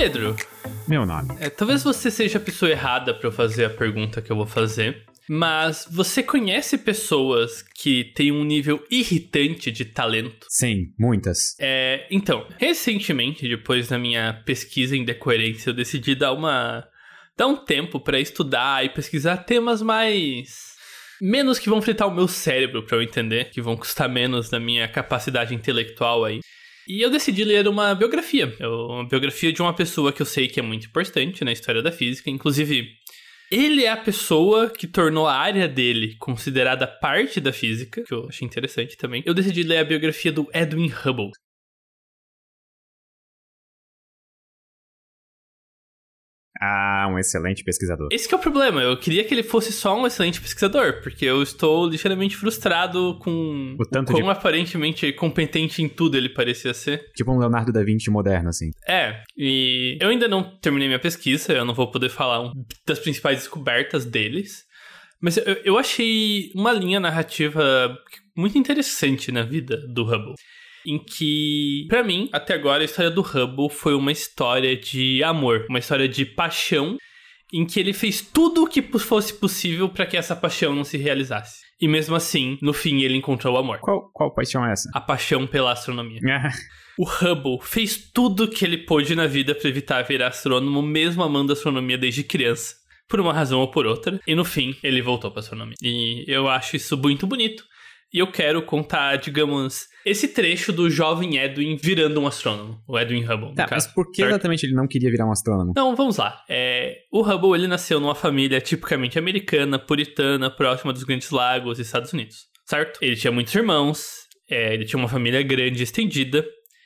Pedro. Meu nome. É, talvez você seja a pessoa errada para eu fazer a pergunta que eu vou fazer. Mas você conhece pessoas que têm um nível irritante de talento? Sim, muitas. É, então, recentemente, depois da minha pesquisa em decoerência, eu decidi dar uma dar um tempo para estudar e pesquisar temas mais menos que vão fritar o meu cérebro para eu entender, que vão custar menos da minha capacidade intelectual aí. E eu decidi ler uma biografia, uma biografia de uma pessoa que eu sei que é muito importante na história da física, inclusive ele é a pessoa que tornou a área dele considerada parte da física, que eu achei interessante também. Eu decidi ler a biografia do Edwin Hubble. Ah, um excelente pesquisador. Esse é o problema. Eu queria que ele fosse só um excelente pesquisador, porque eu estou ligeiramente frustrado com o tanto quão de... aparentemente competente em tudo ele parecia ser. Tipo um Leonardo da Vinci moderno, assim. É, e eu ainda não terminei minha pesquisa, eu não vou poder falar das principais descobertas deles. Mas eu, eu achei uma linha narrativa muito interessante na vida do Hubble em que, para mim, até agora, a história do Hubble foi uma história de amor, uma história de paixão, em que ele fez tudo o que fosse possível para que essa paixão não se realizasse. E mesmo assim, no fim, ele encontrou o amor. Qual, qual paixão é essa? A paixão pela astronomia. o Hubble fez tudo o que ele pôde na vida para evitar virar astrônomo, mesmo amando a astronomia desde criança. Por uma razão ou por outra. E no fim, ele voltou para astronomia. E eu acho isso muito bonito. E eu quero contar, digamos, esse trecho do jovem Edwin virando um astrônomo, o Edwin Hubble. Tá, mas por que exatamente ele não queria virar um astrônomo? Então, vamos lá. É, o Hubble, ele nasceu numa família tipicamente americana, puritana, próxima dos Grandes Lagos, Estados Unidos, certo? Ele tinha muitos irmãos, é, ele tinha uma família grande, estendida,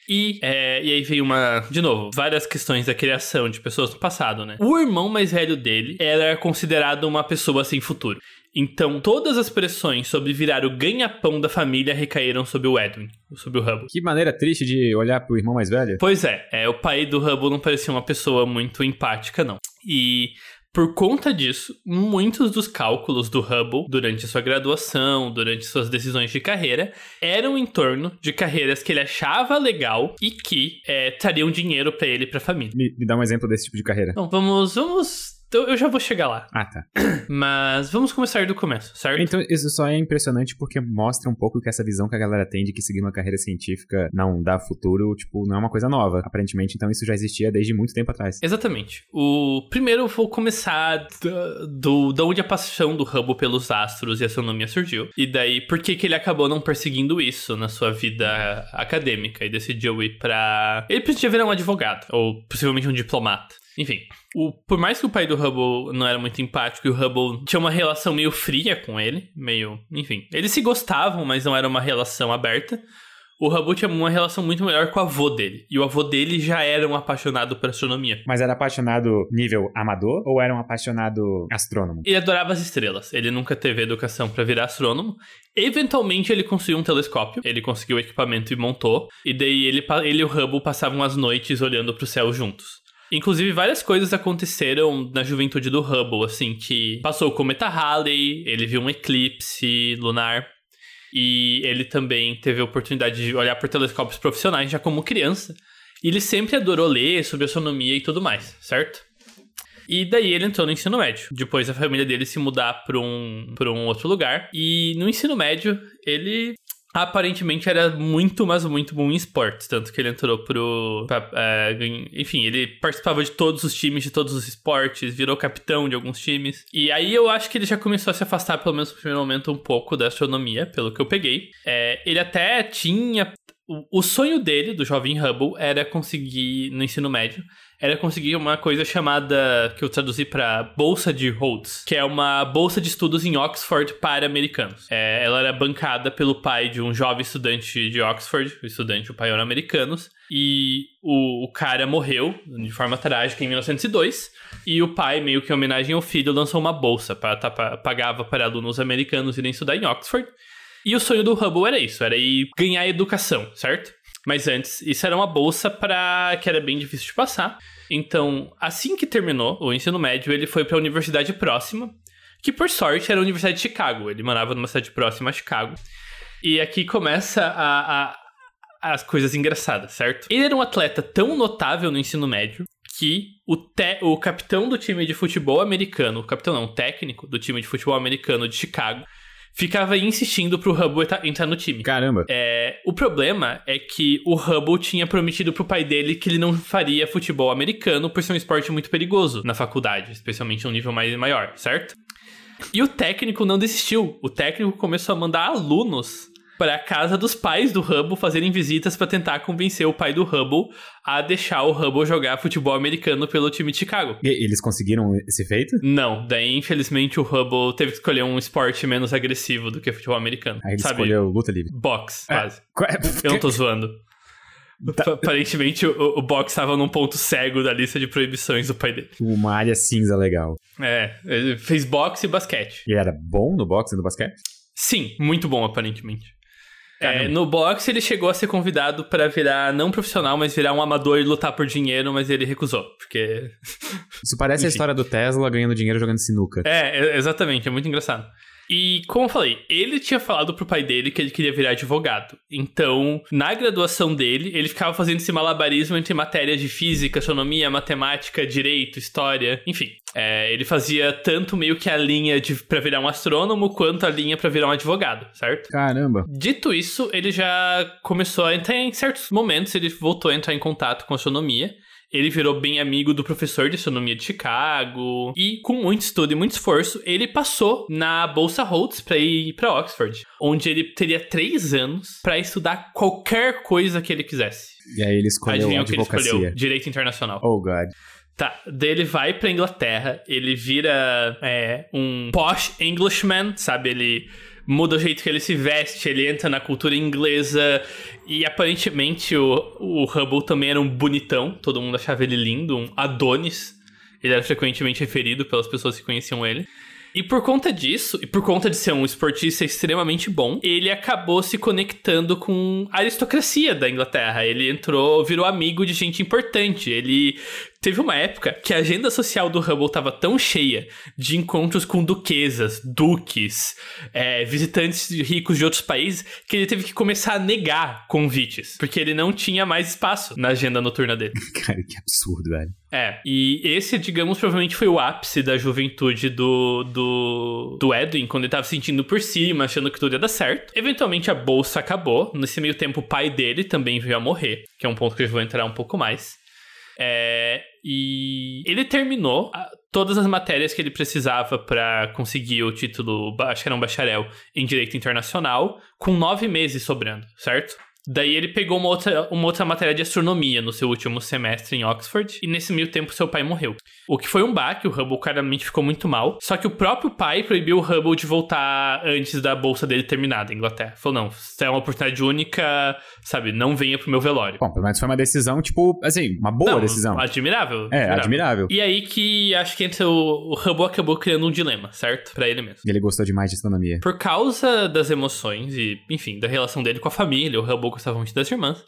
e, é, e aí veio uma, de novo, várias questões da criação de pessoas no passado, né? O irmão mais velho dele era considerado uma pessoa sem futuro. Então, todas as pressões sobre virar o ganha-pão da família recaíram sobre o Edwin, sobre o Hubble. Que maneira triste de olhar pro irmão mais velho. Pois é, é o pai do Hubble não parecia uma pessoa muito empática, não. E por conta disso, muitos dos cálculos do Hubble durante sua graduação, durante suas decisões de carreira, eram em torno de carreiras que ele achava legal e que é, trariam dinheiro para ele e para a família. Me, me, dá um exemplo desse tipo de carreira. Então, vamos, vamos então eu já vou chegar lá. Ah, tá. Mas vamos começar do começo, certo? Então isso só é impressionante porque mostra um pouco que essa visão que a galera tem de que seguir uma carreira científica não dá futuro, tipo, não é uma coisa nova. Aparentemente, então isso já existia desde muito tempo atrás. Exatamente. O primeiro eu vou começar do, do da onde a paixão do Hubble pelos astros e astronomia surgiu. E daí, por que que ele acabou não perseguindo isso na sua vida acadêmica e decidiu ir para Ele podia virar um advogado ou possivelmente um diplomata. Enfim, o, por mais que o pai do Hubble não era muito empático e o Hubble tinha uma relação meio fria com ele, meio. Enfim, eles se gostavam, mas não era uma relação aberta. O Hubble tinha uma relação muito melhor com o avô dele. E o avô dele já era um apaixonado por astronomia. Mas era apaixonado nível amador ou era um apaixonado astrônomo? Ele adorava as estrelas. Ele nunca teve educação para virar astrônomo. Eventualmente ele conseguiu um telescópio. Ele conseguiu o equipamento e montou. E daí ele, ele e o Hubble passavam as noites olhando para o céu juntos. Inclusive, várias coisas aconteceram na juventude do Hubble, assim, que passou o cometa Halley, ele viu um eclipse lunar, e ele também teve a oportunidade de olhar por telescópios profissionais já como criança. E ele sempre adorou ler sobre astronomia e tudo mais, certo? E daí ele entrou no ensino médio. Depois a família dele se mudar para um, um outro lugar. E no ensino médio, ele aparentemente era muito, mas muito bom em esportes. Tanto que ele entrou pro. Pra, é, enfim, ele participava de todos os times, de todos os esportes, virou capitão de alguns times. E aí eu acho que ele já começou a se afastar, pelo menos no primeiro momento, um pouco da astronomia, pelo que eu peguei. É, ele até tinha. O, o sonho dele, do jovem Hubble, era conseguir, no ensino médio, era conseguir uma coisa chamada, que eu traduzi para Bolsa de Rhodes, que é uma bolsa de estudos em Oxford para americanos. É, ela era bancada pelo pai de um jovem estudante de Oxford, o estudante, o pai era americanos, e o, o cara morreu de forma trágica em 1902, e o pai, meio que em homenagem ao filho, lançou uma bolsa, para pagava para alunos americanos irem estudar em Oxford. E o sonho do Hubble era isso, era ir ganhar educação, certo? Mas antes, isso era uma bolsa para que era bem difícil de passar. Então, assim que terminou o ensino médio, ele foi para a universidade próxima, que por sorte era a Universidade de Chicago. Ele morava numa cidade próxima a Chicago. E aqui começa a, a, as coisas engraçadas, certo? Ele era um atleta tão notável no ensino médio que o, te, o capitão do time de futebol americano, o capitão não, o técnico do time de futebol americano de Chicago, ficava insistindo pro Hubble entrar no time. Caramba. É, o problema é que o Hubble tinha prometido pro pai dele que ele não faria futebol americano por ser um esporte muito perigoso na faculdade, especialmente um nível mais maior, certo? E o técnico não desistiu. O técnico começou a mandar alunos para a casa dos pais do Hubble fazerem visitas para tentar convencer o pai do Hubble a deixar o Hubble jogar futebol americano pelo time de Chicago. E eles conseguiram esse feito? Não, daí infelizmente o Hubble teve que escolher um esporte menos agressivo do que futebol americano. Aí ele sabe? escolheu luta livre. Boxe, É, quase. É- Eu não tô zoando. Tá. Aparentemente o, o boxe estava num ponto cego da lista de proibições do pai dele. Uma área cinza legal. É, ele fez boxe e basquete. E era bom no boxe e no basquete? Sim, muito bom, aparentemente. É, no boxe, ele chegou a ser convidado para virar, não profissional, mas virar um amador e lutar por dinheiro, mas ele recusou. Porque. Isso parece a Enfim. história do Tesla ganhando dinheiro jogando sinuca. É, exatamente, é muito engraçado. E, como eu falei, ele tinha falado pro pai dele que ele queria virar advogado. Então, na graduação dele, ele ficava fazendo esse malabarismo entre matérias de física, astronomia, matemática, direito, história, enfim. É, ele fazia tanto meio que a linha de, pra virar um astrônomo, quanto a linha pra virar um advogado, certo? Caramba. Dito isso, ele já começou a entrar em certos momentos, ele voltou a entrar em contato com astronomia. Ele virou bem amigo do professor de astronomia de Chicago. E com muito estudo e muito esforço, ele passou na Bolsa Rhodes para ir para Oxford, onde ele teria três anos para estudar qualquer coisa que ele quisesse. E aí ele escolheu Adivinha o que ele escolheu? Direito internacional. Oh, God. Tá, daí ele vai pra Inglaterra, ele vira é, um posh Englishman, sabe? Ele muda o jeito que ele se veste, ele entra na cultura inglesa e aparentemente o, o Hubble também era um bonitão, todo mundo achava ele lindo, um Adonis. Ele era frequentemente referido pelas pessoas que conheciam ele. E por conta disso, e por conta de ser um esportista extremamente bom, ele acabou se conectando com a aristocracia da Inglaterra. Ele entrou, virou amigo de gente importante. Ele teve uma época que a agenda social do Hubble estava tão cheia de encontros com duquesas, duques, é, visitantes ricos de outros países, que ele teve que começar a negar convites, porque ele não tinha mais espaço na agenda noturna dele. Cara, que absurdo, velho. É, e esse, digamos, provavelmente foi o ápice da juventude do, do, do Edwin, quando ele tava se sentindo por cima, achando que tudo ia dar certo. Eventualmente a bolsa acabou. Nesse meio tempo, o pai dele também veio a morrer, que é um ponto que eu vou entrar um pouco mais. É, e ele terminou todas as matérias que ele precisava para conseguir o título, acho que era um bacharel em Direito Internacional, com nove meses sobrando, certo? Daí ele pegou uma outra, uma outra matéria de astronomia no seu último semestre em Oxford, e nesse meio tempo seu pai morreu. O que foi um baque, o Hubble claramente ficou muito mal, só que o próprio pai proibiu o Hubble de voltar antes da bolsa dele terminar da Inglaterra. Falou, não, isso é uma oportunidade única, sabe, não venha pro meu velório. Bom, pelo menos foi uma decisão, tipo, assim, uma boa Não, decisão. Admirável. É, admirável. E aí que acho que entre o, o Hubble acabou criando um dilema, certo? Pra ele mesmo. E ele gostou demais de astronomia. Por causa das emoções e, enfim, da relação dele com a família, o Hubble gostava muito das irmãs.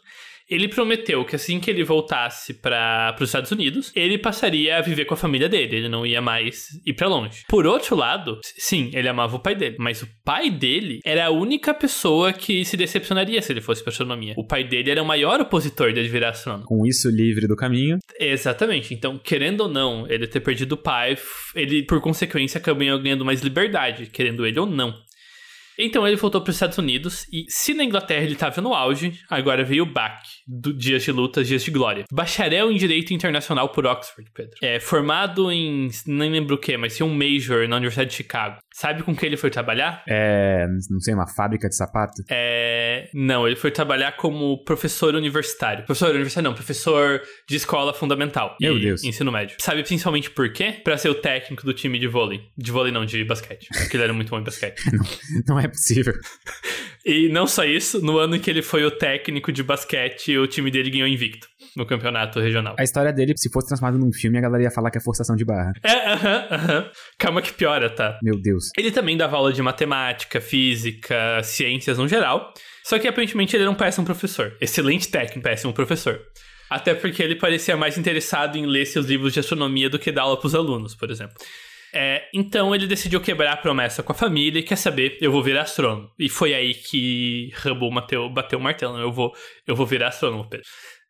Ele prometeu que assim que ele voltasse para os Estados Unidos, ele passaria a viver com a família dele, ele não ia mais ir pra longe. Por outro lado, sim, ele amava o pai dele, mas o pai dele era a única pessoa que se decepcionaria se ele fosse pra astronomia. O pai dele era o maior opositor dele virar astrônomo. Com isso livre do caminho, Exatamente. Então, querendo ou não, ele ter perdido o pai, ele, por consequência, acabou ganhando mais liberdade, querendo ele ou não. Então ele voltou para os Estados Unidos e, se na Inglaterra ele estava no auge, agora veio o do Dias de Lutas, Dias de Glória. Bacharel em Direito Internacional por Oxford, Pedro. É formado em, nem lembro o que, mas tinha um major na Universidade de Chicago. Sabe com que ele foi trabalhar? é, não sei, uma fábrica de sapato. É... Não, ele foi trabalhar como professor universitário. Professor universitário não, professor de escola fundamental. Meu Deus. Ensino médio. Sabe principalmente por quê? Pra ser o técnico do time de vôlei. De vôlei não, de basquete. Porque ele era muito bom em basquete. Não é possível. E não só isso, no ano em que ele foi o técnico de basquete, o time dele ganhou invicto no campeonato regional. A história dele, se fosse transformada num filme, a galera ia falar que é forçação de barra. É, aham, aham. Calma que piora, tá? Meu Deus. Ele também dava aula de matemática, física, ciências no geral. Só que aparentemente ele era um péssimo professor. Excelente técnico, péssimo professor. Até porque ele parecia mais interessado em ler seus livros de astronomia do que dar aula pros alunos, por exemplo. É, então ele decidiu quebrar a promessa com a família e quer saber, eu vou virar astrônomo. E foi aí que Hubble bateu, bateu o martelo, eu vou, eu vou virar astrônomo, Pedro.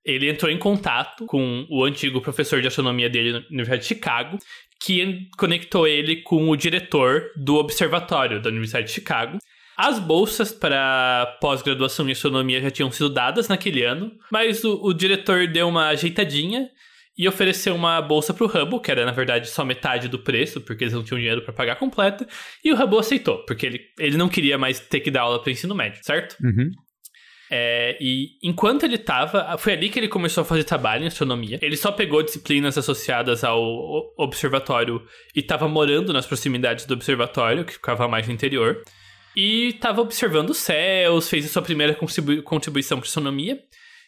ele entrou em contato com o antigo professor de astronomia dele na Universidade de Chicago, que conectou ele com o diretor do observatório da Universidade de Chicago. As bolsas para pós-graduação em astronomia já tinham sido dadas naquele ano, mas o, o diretor deu uma ajeitadinha e ofereceu uma bolsa para o Hubble, que era na verdade só metade do preço, porque eles não tinham dinheiro para pagar completa, e o Hubble aceitou, porque ele, ele não queria mais ter que dar aula para ensino médio, certo? Uhum. É, e enquanto ele tava, foi ali que ele começou a fazer trabalho em astronomia. Ele só pegou disciplinas associadas ao observatório e estava morando nas proximidades do observatório, que ficava mais no interior. E estava observando os céus, fez a sua primeira contribu contribuição para astronomia,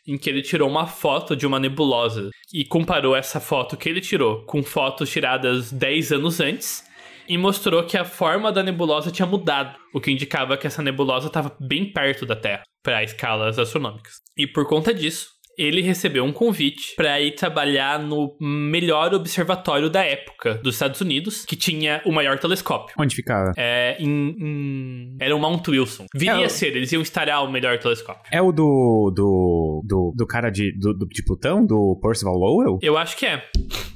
em que ele tirou uma foto de uma nebulosa e comparou essa foto que ele tirou com fotos tiradas 10 anos antes e mostrou que a forma da nebulosa tinha mudado, o que indicava que essa nebulosa estava bem perto da Terra para escalas astronômicas. E por conta disso, ele recebeu um convite para ir trabalhar no melhor observatório da época dos Estados Unidos, que tinha o maior telescópio. Onde ficava? É, em, em... Era o Mount Wilson. Viria É, a ser, eles iam instalar o melhor telescópio. É o do. do. do, do cara de, do, do- de Plutão, do Percival Lowell? Eu acho que é.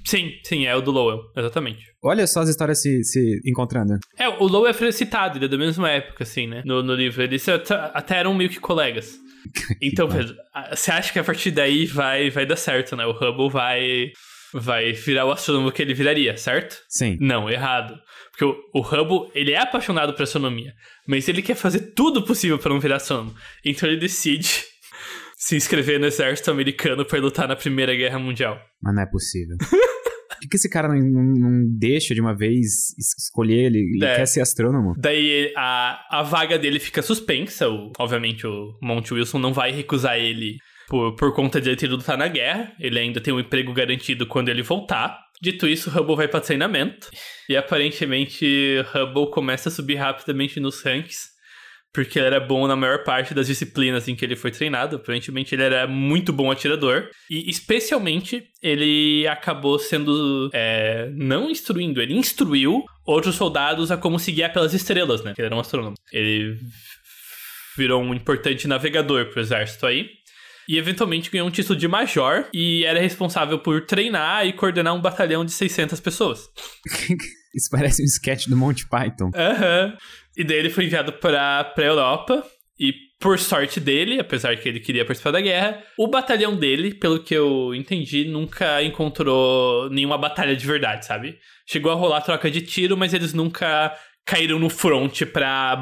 Sim, sim, é o do Lowell, exatamente. Olha só as histórias se, se encontrando. É, o Lowell foi citado, ele é da mesma época, assim, né? No, no livro. Eles até até eram meio que colegas. Então, Pedro, você acha que a partir daí vai, vai dar certo, né? O Hubble vai, vai virar o astrônomo que ele viraria, certo? Sim. Não, errado. Porque o, o Hubble, ele é apaixonado por astronomia, mas ele quer fazer tudo possível para não virar astrônomo. Então ele decide se inscrever no exército americano para lutar na Primeira Guerra Mundial. Mas não é possível. Por que, esse cara não, não- não deixa de uma vez es- escolher ele? Ele É. quer ser astrônomo. Daí a, a vaga dele fica suspensa. O, obviamente o Monte Wilson não vai recusar ele por, por conta de ele ter ido lutar na guerra. Ele ainda tem um emprego garantido quando ele voltar. Dito isso, Hubble vai para treinamento. E aparentemente Hubble começa a subir rapidamente nos ranks. Porque ele era bom na maior parte das disciplinas em que ele foi treinado. Aparentemente ele era muito bom atirador. E especialmente ele acabou sendo. é, não instruindo, ele instruiu outros soldados a como se guiar pelas estrelas, né? Ele era um astrônomo. Ele virou um importante navegador pro exército aí. E eventualmente ganhou um título de major e era responsável por treinar e coordenar um batalhão de 600 pessoas. Isso parece um sketch do Monty Python. Aham. E daí ele foi enviado pra, pra Europa. E por sorte dele, apesar que ele queria participar da guerra, o batalhão dele, pelo que eu entendi, nunca encontrou nenhuma batalha de verdade, sabe? Chegou a rolar troca de tiro, mas eles nunca caíram no front pra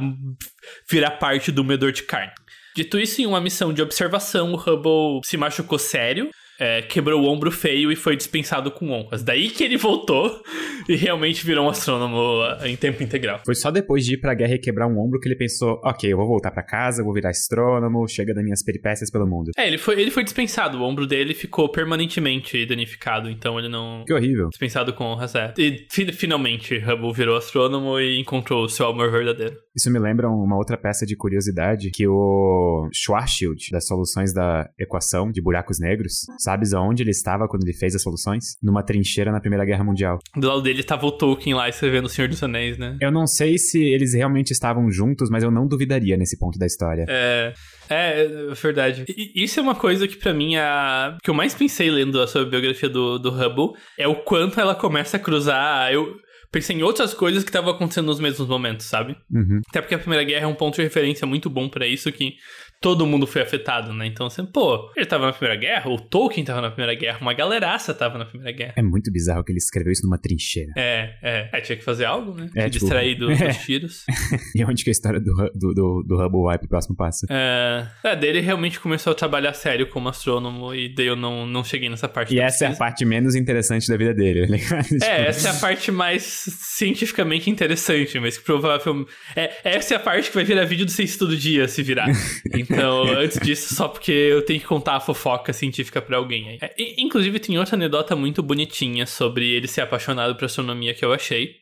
virar parte do medor de carne. Dito isso, em uma missão de observação, o Hubble se machucou sério, é, quebrou o ombro feio e foi dispensado com honras. Daí que ele voltou e realmente virou um astrônomo ah, em tempo integral. Foi só depois de ir pra guerra e quebrar um ombro que ele pensou: ok, eu vou voltar pra casa, vou virar astrônomo, chega das minhas peripécias pelo mundo. É, ele foi, ele foi dispensado, o ombro dele ficou permanentemente danificado, então ele não. Que horrível. Dispensado com honras, é. E fi- finalmente Hubble virou astrônomo e encontrou o seu amor verdadeiro. Isso me lembra uma outra peça de curiosidade que o Schwarzschild, das soluções da equação de buracos negros, sabes aonde ele estava quando ele fez as soluções? Numa trincheira na Primeira Guerra Mundial. Do lado dele tava o Tolkien lá escrevendo O Senhor dos Anéis, né? Eu não sei se eles realmente estavam juntos, mas eu não duvidaria nesse ponto da história. É, é, é verdade. E- isso é uma coisa que pra mim a que eu mais pensei lendo a biografia do, do Hubble é o quanto ela começa a cruzar. Eu pensei em outras coisas que estavam acontecendo nos mesmos momentos, sabe? Uhum. Até porque a Primeira Guerra é um ponto de referência muito bom pra isso que todo mundo foi afetado, né? Então, assim, pô, ele tava na Primeira Guerra, o Tolkien tava na Primeira Guerra, uma galeraça tava na Primeira Guerra. É muito bizarro que ele escreveu isso numa trincheira. É, é. É, tinha que fazer algo, né? É, tipo, distrair do- é. dos tiros. E onde que a história do, do, do, do Hubble pro próximo passo? É, é, daí ele realmente começou a trabalhar sério como astrônomo e daí eu não, não cheguei nessa parte. E da essa é a parte menos interessante da vida dele, ligado? Tipo, É, essa é a parte mais cientificamente interessante, mas que provavelmente. É, essa é a parte que vai virar vídeo do Ciência Todo Dia se virar. Então, antes disso, só porque eu tenho que contar a fofoca científica pra alguém. É, inclusive, tem outra anedota muito bonitinha sobre ele ser apaixonado por astronomia que eu achei.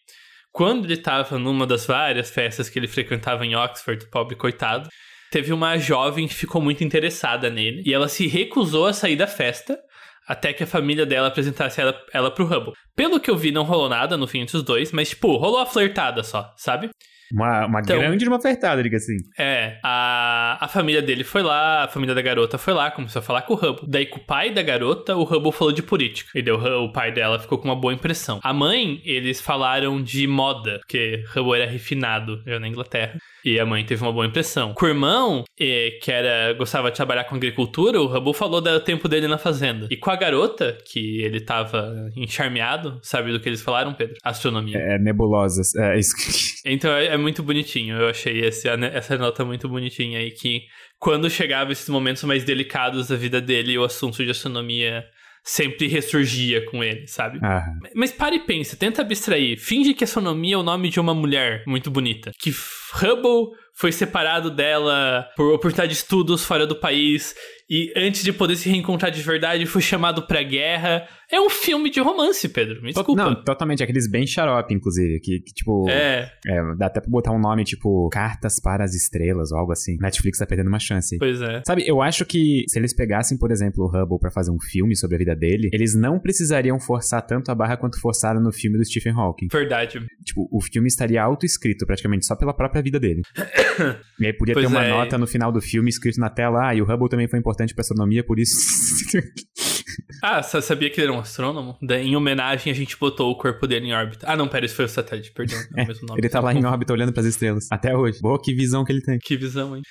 Quando ele tava numa das várias festas que ele frequentava em Oxford, pobre coitado, teve uma jovem que ficou muito interessada nele e ela se recusou a sair da festa até que a família dela apresentasse ela, ela pro Hubble. Pelo que eu vi, não rolou nada no fim entre os dois, mas, tipo, rolou a flertada só, sabe? Uma, uma então, grande uma apertada, diga assim. É, a, a família dele foi lá, a família da garota foi lá, começou a falar com o Hubble. Daí com o pai da garota, o Hubble falou de política. E deu, o pai dela ficou com uma boa impressão. A mãe, eles falaram de moda, porque Hubble era refinado já na Inglaterra. E a mãe teve uma boa impressão. Com o irmão, que era gostava de trabalhar com agricultura, o Hubble falou do tempo dele na fazenda. E com a garota, que ele tava encharmeado, sabe do que eles falaram, Pedro? Astronomia. É, nebulosas. É isso. então é, é, muito bonitinho. Eu achei esse, essa nota muito bonitinha aí que quando chegava esses momentos mais delicados da vida dele, o assunto de astronomia sempre ressurgia com ele, sabe? Mas pare e pense, tenta abstrair. Finge que astronomia é o nome de uma mulher muito bonita. Que Hubble foi separado dela por oportunidade de estudos fora do país e antes de poder se reencontrar de verdade foi chamado pra guerra. É um filme de romance, Pedro. Me desculpa. Não, totalmente. Aqueles bem xarope, inclusive. Que, que tipo. É. é. Dá até pra botar um nome tipo Cartas para as Estrelas ou algo assim. Netflix tá perdendo uma chance. Pois é. Sabe, eu acho que se eles pegassem, por exemplo, o Hubble para fazer um filme sobre a vida dele, eles não precisariam forçar tanto a barra quanto forçaram no filme do Stephen Hawking. Verdade. Tipo, o filme estaria autoescrito praticamente só pela própria vida dele. e aí podia pois ter uma é. nota no final do filme escrito na tela, ah, e o Hubble também foi importante pra astronomia, por isso. ah, você sabia que ele era um astrônomo? Em homenagem, a gente botou o corpo dele em órbita. Ah, não, pera, isso foi o satélite, perdão. É o mesmo nome. ele tá lá em órbita olhando para as estrelas. Até hoje. Boa, que visão que ele tem. Que visão, hein?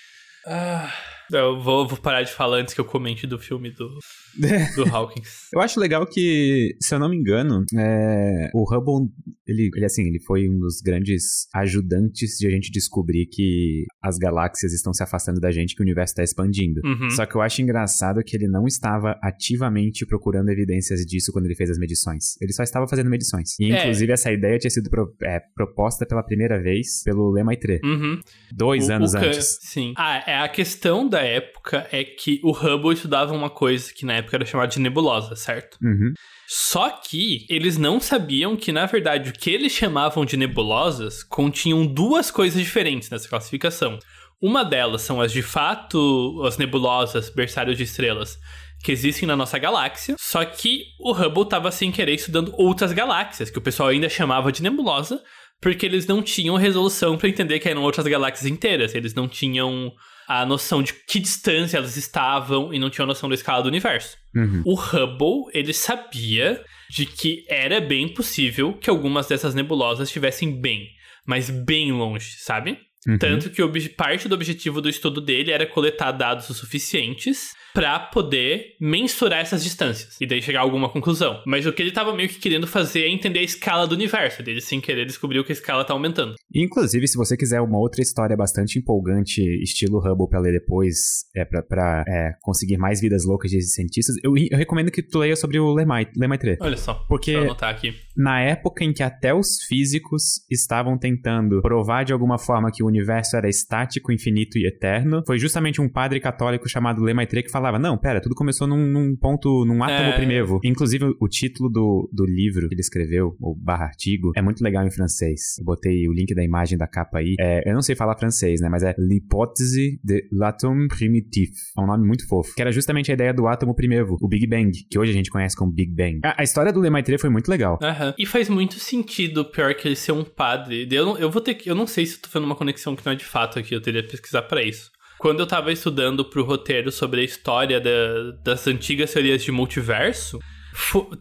Ah. Eu vou, vou, parar de falar antes que eu comente do filme do, do Hawkins. eu acho legal que, se eu não me engano, é, o Hubble, ele, ele, assim, ele foi um dos grandes ajudantes de a gente descobrir que as galáxias estão se afastando da gente, que o universo está expandindo. Uhum. Só que eu acho engraçado que ele não estava ativamente procurando evidências disso quando ele fez as medições. Ele só estava fazendo medições. E, é. inclusive, essa ideia tinha sido pro, é, proposta pela primeira vez pelo Lemaitre. Uhum. Dois o, anos o antes. Sim. Ah, é a questão da da época é que o Hubble estudava uma coisa que na época era chamada de nebulosa, certo? Uhum. Só que eles não sabiam que, na verdade, o que eles chamavam de nebulosas continham duas coisas diferentes nessa classificação. Uma delas são as de fato, as nebulosas, berçários de estrelas, que existem na nossa galáxia, só que o Hubble estava sem querer estudando outras galáxias, que o pessoal ainda chamava de nebulosa, porque eles não tinham resolução para entender que eram outras galáxias inteiras, eles não tinham a noção de que distância elas estavam e não tinha noção da escala do universo. Uhum. O Hubble, ele sabia de que era bem possível que algumas dessas nebulosas estivessem bem, mas bem longe, sabe? Uhum. Tanto que parte do objetivo do estudo dele era coletar dados o suficientes para poder mensurar essas distâncias e daí chegar a alguma conclusão. Mas o que ele estava meio que querendo fazer é entender a escala do universo. Ele, sem querer, descobriu que a escala está aumentando. Inclusive, se você quiser uma outra história bastante empolgante, estilo Hubble, para ler depois, é para é, conseguir mais vidas loucas de cientistas, eu, eu recomendo que tu leia sobre o Lemaitre. Olha só, porque deixa eu anotar aqui. na época em que até os físicos estavam tentando provar de alguma forma que o universo era estático, infinito e eterno, foi justamente um padre católico chamado Lemaitre que falava falava, não, pera, tudo começou num, num ponto, num átomo é... primeiro. Inclusive, o título do, do livro que ele escreveu, o barra artigo, é muito legal em francês. Eu botei o link da imagem da capa aí. É, eu não sei falar francês, né, mas é L'hypothèse de l'atome primitif. É um nome muito fofo. Que era justamente a ideia do átomo primeiro, o Big Bang, que hoje a gente conhece como Big Bang. A, a história do Lemaitre foi muito legal. Uhum. E faz muito sentido, pior que ele ser um padre. Eu, eu vou ter que. Eu não sei se eu tô fazendo uma conexão que não é de fato aqui, eu teria que pesquisar para isso. Quando eu tava estudando pro roteiro sobre a história da, das antigas teorias de multiverso,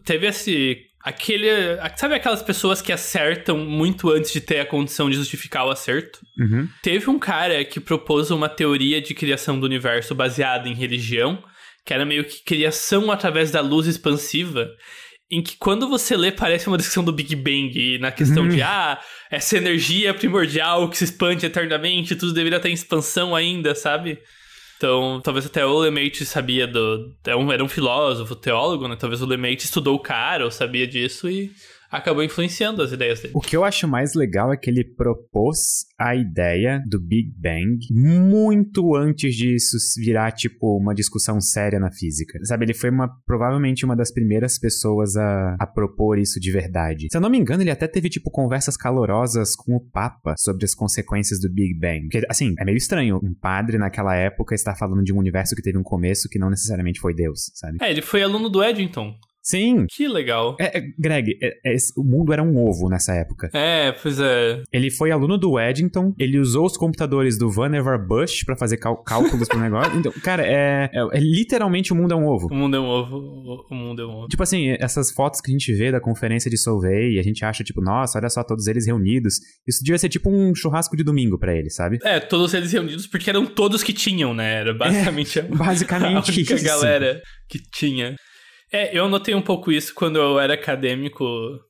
teve esse. Aquele. Sabe aquelas pessoas que acertam muito antes de ter a condição de justificar o acerto? Uhum. Teve um cara que propôs uma teoria de criação do universo baseada em religião, que era meio que criação através da luz expansiva em que quando você lê parece uma descrição do Big Bang na questão uhum. de ah, essa energia primordial que se expande eternamente, tudo deveria estar em expansão ainda, sabe? Então, talvez até o Lemaitre sabia do. Era é um, era um filósofo, teólogo, né? Talvez o Lemaitre estudou o cara ou sabia disso e acabou influenciando as ideias dele. O que eu acho mais legal é que ele propôs a ideia do Big Bang muito antes disso virar, tipo, uma discussão séria na física. Sabe, ele foi uma, provavelmente uma das primeiras pessoas a, a propor isso de verdade. Se eu não me engano, ele até teve, tipo, conversas calorosas com o Papa sobre as consequências do Big Bang. Porque, assim, é meio estranho um padre naquela época estar falando de um universo que teve um começo que não necessariamente foi Deus, sabe? É, ele foi aluno do Eddington. Sim. Que legal. É, é, Greg, é, é, o mundo era um ovo nessa época. É, pois é. Ele foi aluno do Eddington, ele usou os computadores do Vannevar Bush para fazer cálculos pro negócio. Então, cara, é, é, literalmente o mundo é um ovo. O mundo é um ovo. O mundo é um ovo. Tipo assim, essas fotos que a gente vê da conferência de Solvay, e a gente acha, tipo, nossa, olha só, todos eles reunidos. Isso devia ser tipo um churrasco de domingo para ele, sabe? É, todos eles reunidos porque eram todos que tinham, né? Era basicamente é, basicamente a única isso. galera que tinha. É, eu notei um pouco isso quando eu era acadêmico.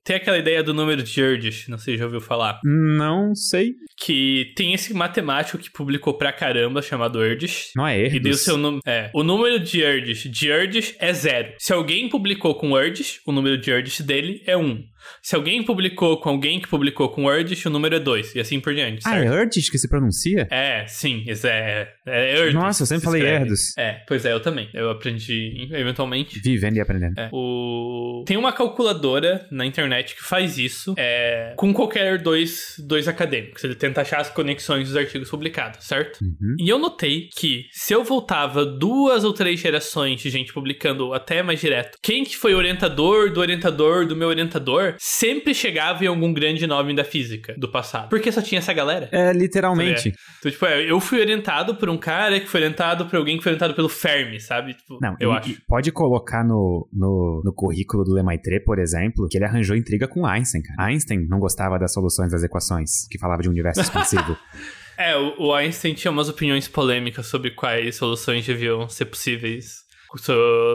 Tem aquela ideia do número de Erdős, não sei se já ouviu falar. Não sei. Que tem esse matemático que publicou pra caramba, chamado Erdős. Não é Erdős? E deu seu nome. É, o número de Erdős de Erdős é zero. Se alguém publicou com Erdős, o número de Erdős dele é um. Se alguém publicou com alguém que publicou com Erdős, o número é 2, e assim por diante. Ah, é Erdős que se pronuncia? É, sim, é, é Erdős. Nossa, eu sempre falei Erdős. É, pois é, eu também. Eu aprendi eventualmente. Vivendo e aprendendo. É. O... Tem uma calculadora na internet que faz isso é, com qualquer dois, dois acadêmicos. Ele tenta achar as conexões dos artigos publicados, certo? Uhum. E eu notei que se eu voltava duas ou três gerações de gente publicando até mais direto, quem que foi orientador do orientador do meu orientador, sempre chegava em algum grande nome da física do passado. Porque só tinha essa galera. É, literalmente. Então, tipo, é, eu fui orientado por um cara que foi orientado por alguém que foi orientado pelo Fermi, sabe? Tipo, Não, eu e, acho. E pode colocar no, no, no currículo do Lemaitre, por exemplo, que ele arranjou intriga com Einstein, cara. Einstein não gostava das soluções das equações, que falava de um universo expansivo. É, o Einstein tinha umas opiniões polêmicas sobre quais soluções deviam ser possíveis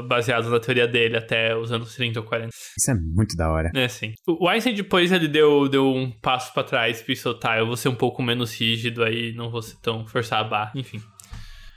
baseados na teoria dele até os anos 30 ou 40. Isso é muito da hora. É, sim. O Einstein depois ele deu, deu um passo para trás e pensou, tá, eu vou ser um pouco menos rígido aí, não vou ser tão forçar a barra, enfim.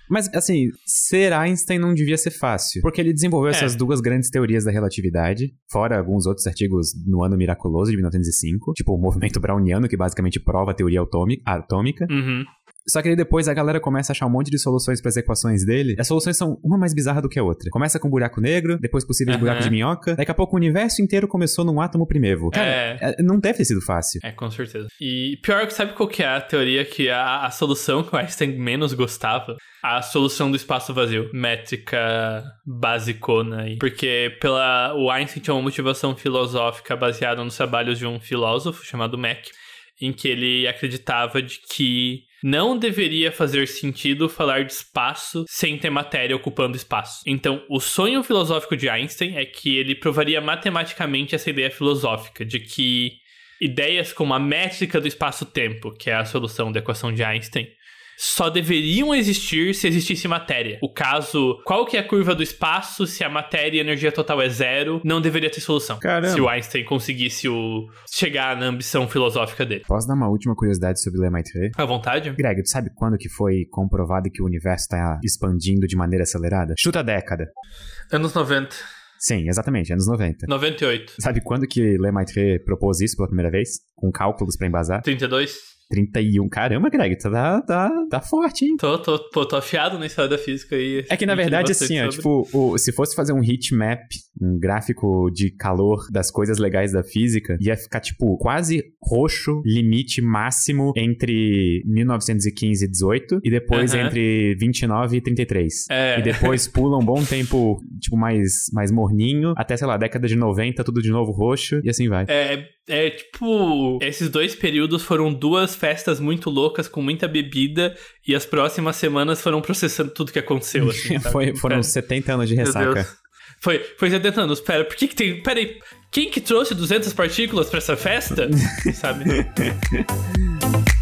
Mas, assim, ser Einstein não devia ser fácil. Porque ele desenvolveu É. essas duas grandes teorias da relatividade, fora alguns outros artigos no ano miraculoso de 1905, tipo o movimento browniano, que basicamente prova a teoria atômica. atômica. Uhum. Só que aí depois a galera começa a achar um monte de soluções para as equações dele. As soluções são uma mais bizarra do que a outra. Começa com buraco negro, depois possíveis Aham. buracos de minhoca. Daqui a pouco o universo inteiro começou num átomo primevo. Cara, É. é, não deve ter sido fácil. É, com certeza. E pior que sabe qual que é a teoria que a, a solução que o Einstein menos gostava? A solução do espaço vazio. Métrica basicona aí. Porque pela, o Einstein tinha uma motivação filosófica baseada nos trabalhos de um filósofo chamado Mack, em que ele acreditava de que não deveria fazer sentido falar de espaço sem ter matéria ocupando espaço. Então, o sonho filosófico de Einstein é que ele provaria matematicamente essa ideia filosófica de que ideias como a métrica do espaço-tempo, que é a solução da equação de Einstein, só deveriam existir se existisse matéria. O caso, qual que é a curva do espaço se a matéria e a energia total é zero, não deveria ter solução. Caramba. Se o Einstein conseguisse o... chegar na ambição filosófica dele. Posso dar uma última curiosidade sobre Lemaitre? À vontade? Greg, tu sabe quando que foi comprovado que o universo está expandindo de maneira acelerada? Chuta a década. Anos 90. Sim, exatamente, anos 90. 98. Sabe quando que Lemaitre propôs isso pela primeira vez? Com cálculos pra embasar? 32. 31. Caramba, Greg, tu tá, tá, tá forte, hein? Tô, tô, pô, tô afiado na história da física aí. É que na verdade, assim, ó, tipo, o- se fosse fazer um heat map, um gráfico de calor das coisas legais da física, ia ficar, tipo, quase roxo, limite máximo entre 1915 e 18, e depois Aham. entre 29 e 33. É. E depois pula um bom tempo, tipo, mais, mais morninho, até, sei lá, década de 90, tudo de novo roxo, e assim vai. É, é tipo, esses dois períodos foram duas festas muito loucas com muita bebida e as próximas semanas foram processando tudo que aconteceu, assim? Foi, foram Pera, 70 anos de ressaca. Foi, foi 70 anos. Pera, por que que tem... Pera aí, quem que trouxe 200 partículas pra essa festa? sabe?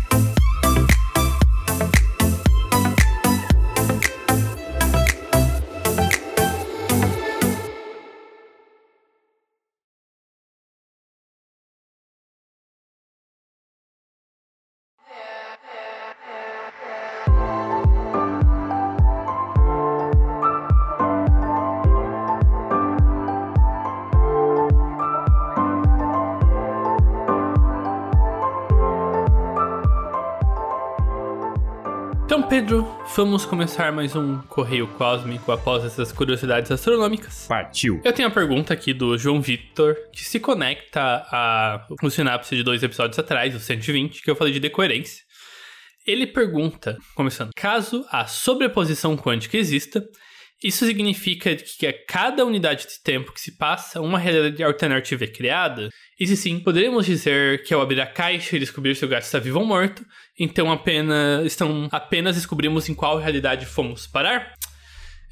Pedro, vamos começar mais um Correio Cósmico após essas curiosidades astronômicas. Partiu. Eu tenho a pergunta aqui do João Victor, que se conecta a o sinapse de dois episódios atrás, o 120, que eu falei de decoerência. Ele pergunta, começando, caso a sobreposição quântica exista, isso significa que a cada unidade de tempo que se passa, uma realidade alternativa é criada? E se sim, poderíamos dizer que ao abrir a caixa e descobrir se o gato está vivo ou morto, então apenas, estão, apenas descobrimos em qual realidade fomos parar?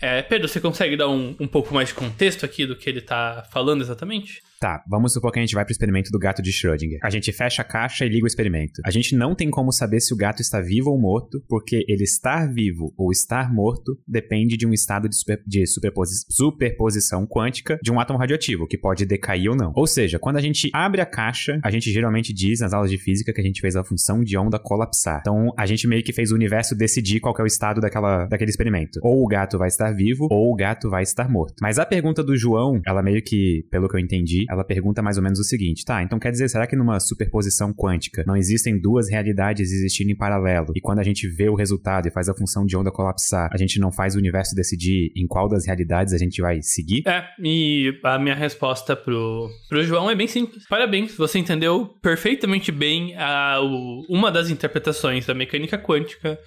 É, Pedro, você consegue dar um, um pouco mais de contexto aqui do que ele está falando exatamente? Tá, vamos supor que a gente vai pro experimento do gato de Schrödinger. A gente fecha a caixa e liga o experimento. A gente não tem como saber se o gato está vivo ou morto, porque ele estar vivo ou estar morto depende de um estado de, super, de superposi superposição quântica de um átomo radioativo, que pode decair ou não. Ou seja, quando a gente abre a caixa, a gente geralmente diz nas aulas de física que a gente fez a função de onda colapsar. Então, a gente meio que fez o universo decidir qual é o estado daquela, daquele experimento. Ou o gato vai estar vivo, ou o gato vai estar morto. Mas a pergunta do João, ela meio que, pelo que eu entendi, ela pergunta mais ou menos o seguinte: tá, então quer dizer, será que numa superposição quântica não existem duas realidades existindo em paralelo? E quando a gente vê o resultado e faz a função de onda colapsar, a gente não faz o universo decidir em qual das realidades a gente vai seguir? É, e a minha resposta pro, pro João é bem simples. Parabéns, você entendeu perfeitamente bem a, o, uma das interpretações da mecânica quântica,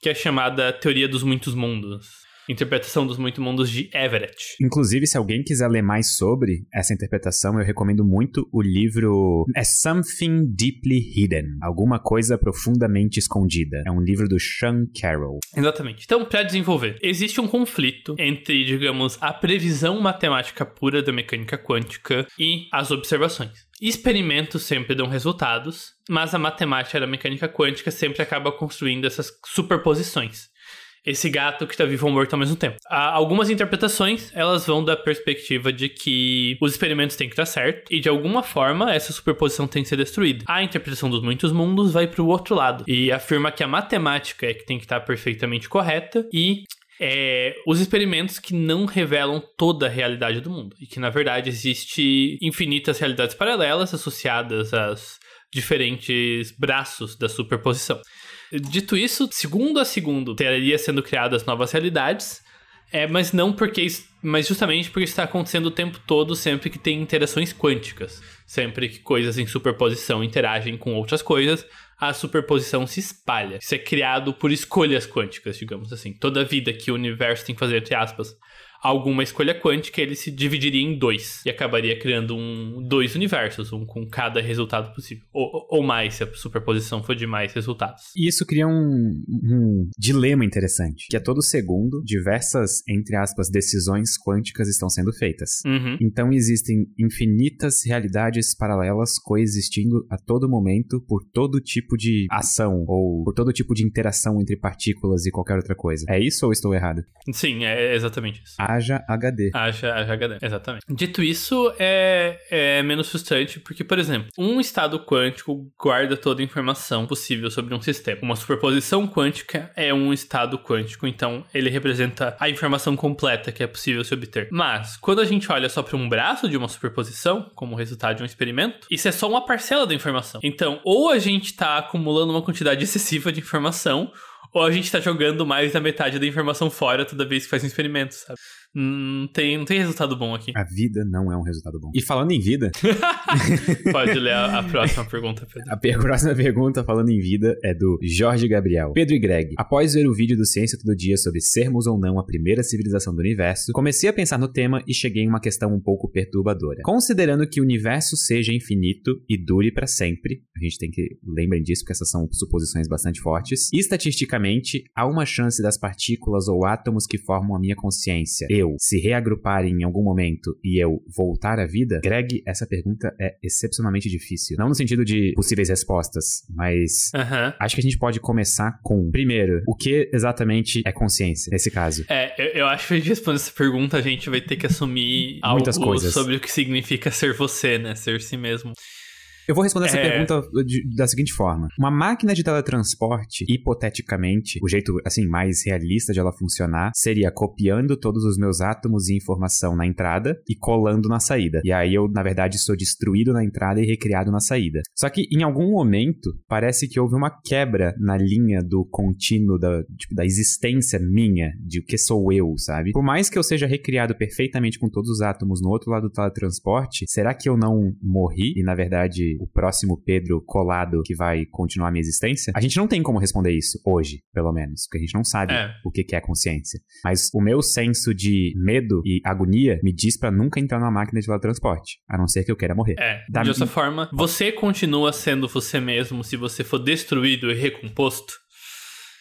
que é chamada teoria dos muitos mundos interpretação dos muito mundos de Everett. Inclusive, se alguém quiser ler mais sobre essa interpretação, eu recomendo muito o livro É Something Deeply Hidden, alguma coisa profundamente escondida. É um livro do Sean Carroll. Exatamente. Então, para desenvolver, existe um conflito entre, digamos, a previsão matemática pura da mecânica quântica e as observações. Experimentos sempre dão resultados, mas a matemática da mecânica quântica sempre acaba construindo essas superposições esse gato que está vivo ou morto ao mesmo tempo. Há algumas interpretações, elas vão da perspectiva de que os experimentos têm que estar certo e de alguma forma essa superposição tem que ser destruída. A interpretação dos muitos mundos vai para o outro lado e afirma que a matemática é que tem que estar perfeitamente correta e é, os experimentos que não revelam toda a realidade do mundo e que na verdade existe infinitas realidades paralelas associadas às diferentes braços da superposição. Dito isso, segundo a segundo, teria sendo criadas novas realidades, é, mas não porque. Mas justamente porque está acontecendo o tempo todo sempre que tem interações quânticas. Sempre que coisas em superposição interagem com outras coisas, a superposição se espalha. Isso é criado por escolhas quânticas, digamos assim. Toda vida que o universo tem que fazer, entre aspas, alguma escolha quântica, ele se dividiria em dois e acabaria criando um dois universos, um com cada resultado possível. Ou, ou mais, se a superposição for de mais resultados. E isso cria um, um dilema interessante, que a todo segundo, diversas, entre aspas, decisões quânticas estão sendo feitas. Uhum. Então existem infinitas realidades paralelas coexistindo a todo momento por todo tipo de ação ou por todo tipo de interação entre partículas e qualquer outra coisa. É isso ou estou errado? Sim, é exatamente isso. Haja HD. Haja, haja HD, exatamente. Dito isso, é, é menos frustrante porque, por exemplo, um estado quântico guarda toda a informação possível sobre um sistema. Uma superposição quântica é um estado quântico, então ele representa a informação completa que é possível se obter. Mas, quando a gente olha só para um braço de uma superposição, como resultado de um experimento, isso é só uma parcela da informação. Então, ou a gente está acumulando uma quantidade excessiva de informação, ou a gente tá jogando mais da metade da informação fora toda vez que faz um experimento, sabe? Não tem, não tem resultado bom aqui. A vida não é um resultado bom. E falando em vida. Pode ler a, a próxima pergunta, Pedro. A próxima pergunta, falando em vida, é do Jorge Gabriel. Pedro e Greg. Após ver o vídeo do Ciência Todo Dia sobre sermos ou não a primeira civilização do universo, comecei a pensar no tema e cheguei em uma questão um pouco perturbadora. Considerando que o universo seja infinito e dure para sempre, a gente tem que lembrem disso, porque essas são suposições bastante fortes, e estatisticamente há uma chance das partículas ou átomos que formam a minha consciência eu se reagruparem em algum momento e eu voltar à vida? Greg, essa pergunta é excepcionalmente difícil. Não no sentido de possíveis respostas, mas uhum. acho que a gente pode começar com, primeiro, o que exatamente é consciência nesse caso? É, eu, eu acho que a gente responder essa pergunta, a gente vai ter que assumir Muitas algo coisas. sobre o que significa ser você, né? Ser si mesmo. Eu vou responder essa É. pergunta de- da seguinte forma. Uma máquina de teletransporte, hipoteticamente, o jeito, assim, mais realista de ela funcionar, seria copiando todos os meus átomos e informação na entrada e colando na saída. E aí eu, na verdade, sou destruído na entrada e recriado na saída. Só que, em algum momento, parece que houve uma quebra na linha do contínuo da, tipo, da existência minha, de o que sou eu, sabe? Por mais que eu seja recriado perfeitamente com todos os átomos no outro lado do teletransporte, será que eu não morri e, na verdade, o próximo Pedro colado que vai continuar a minha existência? A gente não tem como responder isso hoje, pelo menos, porque a gente não sabe É. o que é consciência. Mas o meu senso de medo e agonia me diz pra nunca entrar numa máquina de teletransporte, a não ser que eu queira morrer. É, Da de outra forma, você continua sendo você mesmo se você for destruído e recomposto?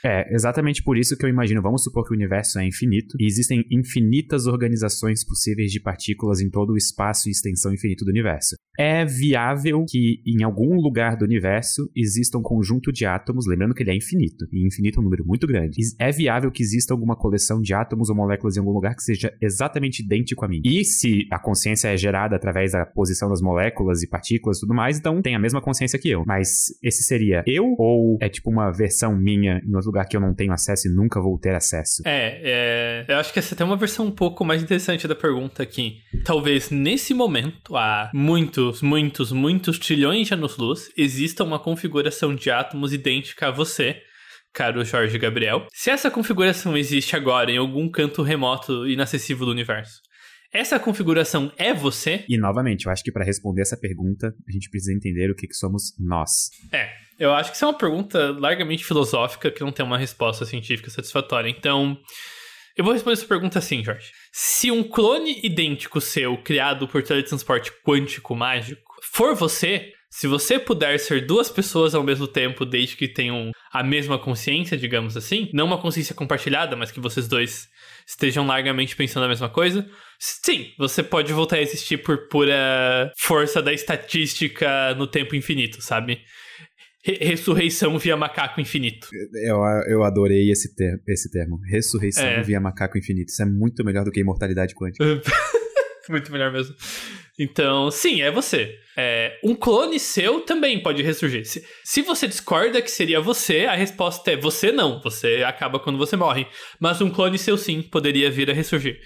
É, exatamente por isso que eu imagino, vamos supor que o universo é infinito e existem infinitas organizações possíveis de partículas em todo o espaço e extensão infinito do universo. É viável que em algum lugar do universo exista um conjunto de átomos, lembrando que ele é infinito, e infinito é um número muito grande. É viável que exista alguma coleção de átomos ou moléculas em algum lugar que seja exatamente idêntico a mim. E se a consciência é gerada através da posição das moléculas e partículas e tudo mais, então tem a mesma consciência que eu. Mas esse seria eu ou é tipo uma versão minha em outro lugar que eu não tenho acesso e nunca vou ter acesso? É, é, eu acho que essa é até uma versão um pouco mais interessante da pergunta aqui. Talvez nesse momento, há muitos, muitos, muitos trilhões de anos-luz, exista uma configuração de átomos idêntica a você, caro Jorge Gabriel. Se essa configuração existe agora em algum canto remoto e inacessível do universo, essa configuração é você? E novamente, eu acho que para responder essa pergunta, a gente precisa entender o que, que somos nós. É, eu acho que isso é uma pergunta largamente filosófica que não tem uma resposta científica satisfatória. Então, eu vou responder essa pergunta assim, Jorge. Se um clone idêntico seu, criado por teletransporte quântico mágico, for você, se você puder ser duas pessoas ao mesmo tempo, desde que tenham a mesma consciência, digamos assim, não uma consciência compartilhada, mas que vocês dois estejam largamente pensando a mesma coisa, sim, você pode voltar a existir por pura força da estatística no tempo infinito, sabe? Re- ressurreição via macaco infinito. Eu, eu adorei esse, ter, esse termo. Ressurreição É. via macaco infinito. Isso é muito melhor do que imortalidade quântica. Muito melhor mesmo. Então, sim, é você. É, um clone seu também pode ressurgir. Se, se você discorda que seria você, a resposta é você não. Você acaba quando você morre. Mas um clone seu sim poderia vir a ressurgir.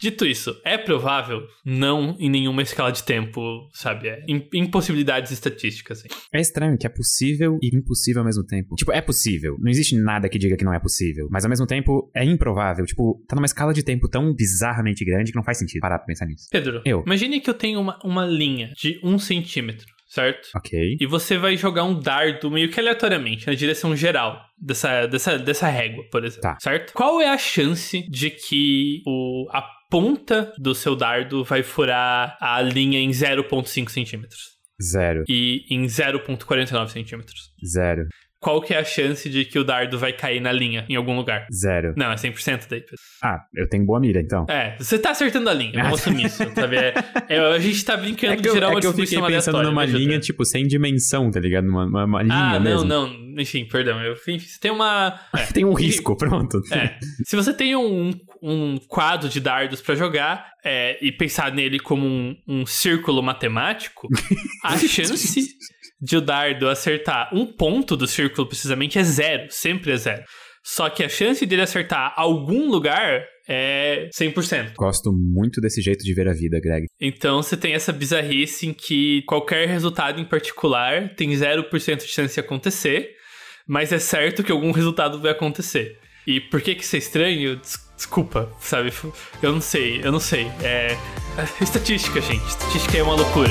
Dito isso, é provável? Não em nenhuma escala de tempo, sabe? É im- impossibilidades estatísticas. assim. É estranho que é possível e impossível ao mesmo tempo. Tipo, é possível. Não existe nada que diga que não é possível. Mas ao mesmo tempo, é improvável. Tipo, tá numa escala de tempo tão bizarramente grande que não faz sentido parar pra pensar nisso. Pedro, Eu. imagine que eu tenho uma, uma linha de um centímetro, certo? Ok. E você vai jogar um dardo meio que aleatoriamente na direção geral dessa, dessa, dessa régua, por exemplo. Tá. Certo? Qual é a chance de que o, a ponta do seu dardo vai furar a linha em 0,5 centímetros? Zero. E em 0,49 centímetros? Zero. Qual que é a chance de que o dardo vai cair na linha em algum lugar? Zero. Não, é 100% daí. Ah, eu tenho boa mira, então. É, você tá acertando a linha, vamos assumir isso, sabe? É, é, a gente tá brincando É que de eu, gerar é uma que eu fiquei pensando numa linha, tipo, sem dimensão, tá ligado? Uma, uma, uma linha Ah, não, mesmo. não. Enfim, perdão. Eu, enfim, você tem uma. É. Tem um risco, pronto. É. Se você tem um, um quadro de dardos pra jogar é, e pensar nele como um, um círculo matemático, a chance de o dardo acertar um ponto do círculo precisamente é zero. Sempre é zero. Só que a chance dele acertar algum lugar é 100%. Gosto muito desse jeito de ver a vida, Greg. Então você tem essa bizarrice em que qualquer resultado em particular tem 0% de chance de acontecer, mas é certo que algum resultado vai acontecer. E por que que isso é estranho? Des- Desculpa, sabe? Eu não sei, eu não sei. É. é Estatística, gente. Estatística é uma loucura.